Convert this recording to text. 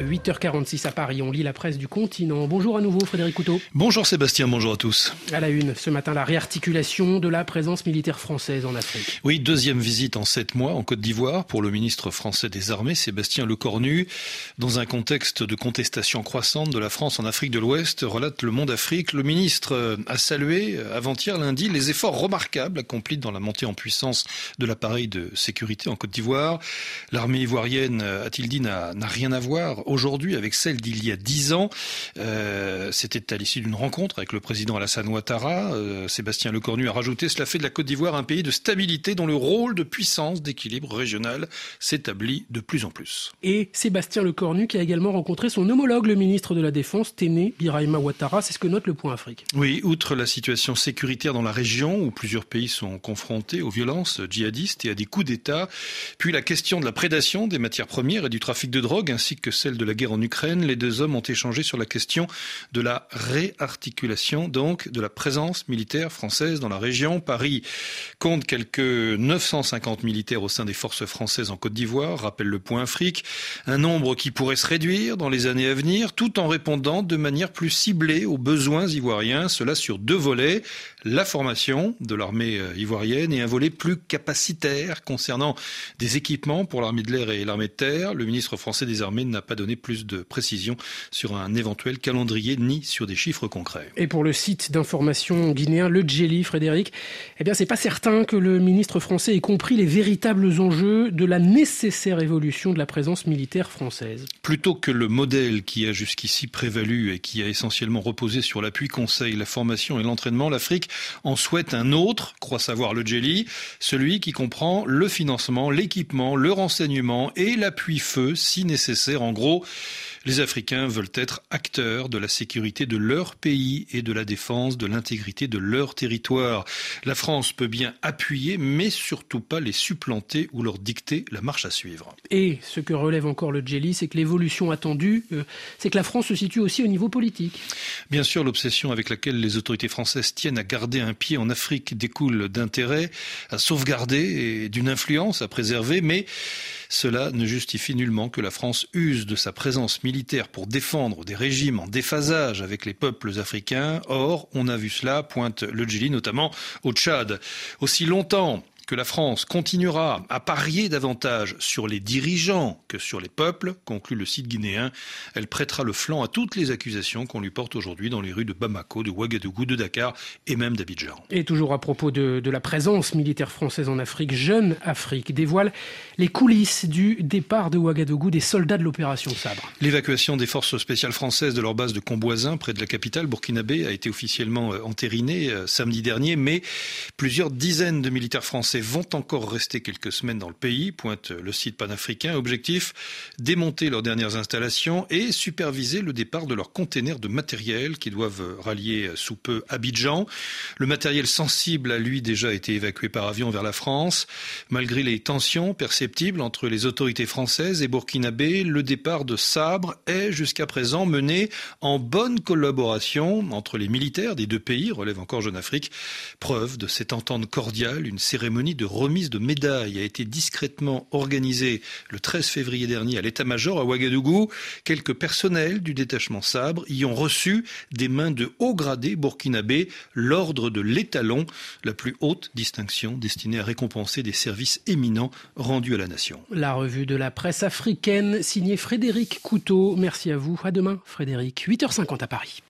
8h46 à Paris, on lit la presse du continent. Bonjour à nouveau Frédéric Couteau. Bonjour Sébastien, bonjour à tous. À la une, ce matin, la réarticulation de la présence militaire française en Afrique. Oui, deuxième visite en sept mois en Côte d'Ivoire pour le ministre français des Armées, Sébastien Lecornu. Dans un contexte de contestation croissante de la France en Afrique de l'Ouest, relate Le Monde Afrique, le ministre a salué avant-hier lundi les efforts remarquables accomplis dans la montée en puissance de l'appareil de sécurité en Côte d'Ivoire. L'armée ivoirienne, a-t-il dit, n'a rien à voir aujourd'hui avec celle d'il y a dix ans. Euh, C'était à l'issue d'une rencontre avec le président Alassane Ouattara. Euh, Sébastien Lecornu a rajouté Cela fait de la Côte d'Ivoire un pays de stabilité dont le rôle de puissance d'équilibre régional s'établit de plus en plus. Et Sébastien Lecornu qui a également rencontré son homologue, le ministre de la Défense, Téné Birahima Ouattara. C'est ce que note le point Afrique. Oui, outre la situation sécuritaire dans la région où plusieurs pays sont confrontés aux violences djihadistes et à des coups d'État, puis la question de la prédation des matières premières et du trafic de drogue ainsi que celle de la guerre en Ukraine, les deux hommes ont échangé sur la question de la réarticulation donc de la présence militaire française dans la région. Paris compte quelques 950 militaires au sein des forces françaises en Côte d'Ivoire, rappelle le point Afrique, un nombre qui pourrait se réduire dans les années à venir tout en répondant de manière plus ciblée aux besoins ivoiriens, cela sur deux volets, la formation de l'armée euh, ivoirienne et un volet plus capacitaire concernant des équipements pour l'armée de l'air et l'armée de terre. Le ministre français des armées n'a pas donné plus de précisions sur un éventuel calendrier ni sur des chiffres concrets. Et pour le site d'information guinéen Le Djeli, Frédéric, eh bien c'est pas certain que le ministre français ait compris les véritables enjeux de la nécessaire évolution de la présence militaire française. Plutôt que le modèle qui a jusqu'ici prévalu et qui a essentiellement reposé sur l'appui conseil, la formation et l'entraînement, l'Afrique en souhaite un autre, croit savoir le Jelly, celui qui comprend le financement, l'équipement, le renseignement et l'appui feu si nécessaire. En gros, people. Les Africains veulent être acteurs de la sécurité de leur pays et de la défense de l'intégrité de leur territoire. La France peut bien appuyer, mais surtout pas les supplanter ou leur dicter la marche à suivre. Et ce que relève encore le Jelly, c'est que l'évolution attendue, euh, c'est que la France se situe aussi au niveau politique. Bien sûr, l'obsession avec laquelle les autorités françaises tiennent à garder un pied en Afrique découle d'intérêt à sauvegarder et d'une influence à préserver, mais cela ne justifie nullement que la France use de sa présence militaire pour défendre des régimes en déphasage avec les peuples africains. Or, on a vu cela, pointe le Djili, notamment au Tchad. Aussi longtemps que la France continuera à parier davantage sur les dirigeants que sur les peuples, conclut le site guinéen, elle prêtera le flanc à toutes les accusations qu'on lui porte aujourd'hui dans les rues de Bamako, de Ouagadougou, de Dakar et même d'Abidjan. Et toujours à propos de, de, la présence militaire française en Afrique, Jeune Afrique dévoile les coulisses du départ de Ouagadougou des soldats de l'opération Sabre. L'évacuation des forces spéciales françaises de leur base de Comboisin, près de la capitale burkinabé, a été officiellement euh, entérinée euh, samedi dernier, mais plusieurs dizaines de militaires français vont encore rester quelques semaines dans le pays, pointe le site panafricain. Objectif, démonter leurs dernières installations et superviser le départ de leurs containers de matériel qui doivent rallier sous peu Abidjan. Le matériel sensible a lui déjà été évacué par avion vers la France. Malgré les tensions perceptibles entre les autorités françaises et burkinabé, le départ de Sabre est jusqu'à présent mené en bonne collaboration entre les militaires des deux pays, relève encore Jeune Afrique. Preuve de cette entente cordiale, une cérémonie de remise de médailles a été discrètement organisée le 13 février dernier à l'état-major à Ouagadougou. Quelques personnels du détachement Sabre y ont reçu des mains de haut gradé burkinabé l'ordre de l'étalon, la plus haute distinction destinée à récompenser des services éminents rendus à la nation. La revue de la presse africaine signée Frédéric Couteau. Merci à vous. À demain, Frédéric. 8h50 à Paris.